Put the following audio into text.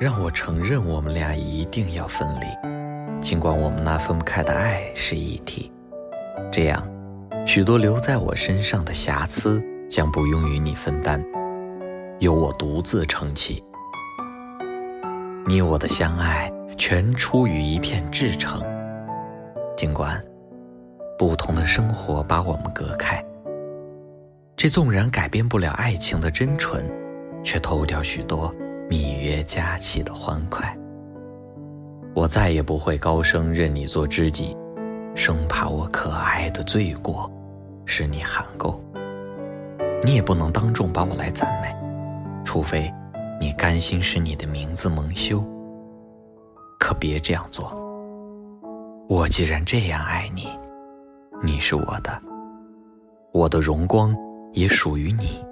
让我承认，我们俩一定要分离，尽管我们那分不开的爱是一体。这样，许多留在我身上的瑕疵将不用与你分担，由我独自撑起。你我的相爱全出于一片至诚，尽管不同的生活把我们隔开，这纵然改变不了爱情的真纯，却偷掉许多。蜜月佳期的欢快，我再也不会高声任你做知己，生怕我可爱的罪过使你含垢。你也不能当众把我来赞美，除非你甘心使你的名字蒙羞。可别这样做。我既然这样爱你，你是我的，我的荣光也属于你。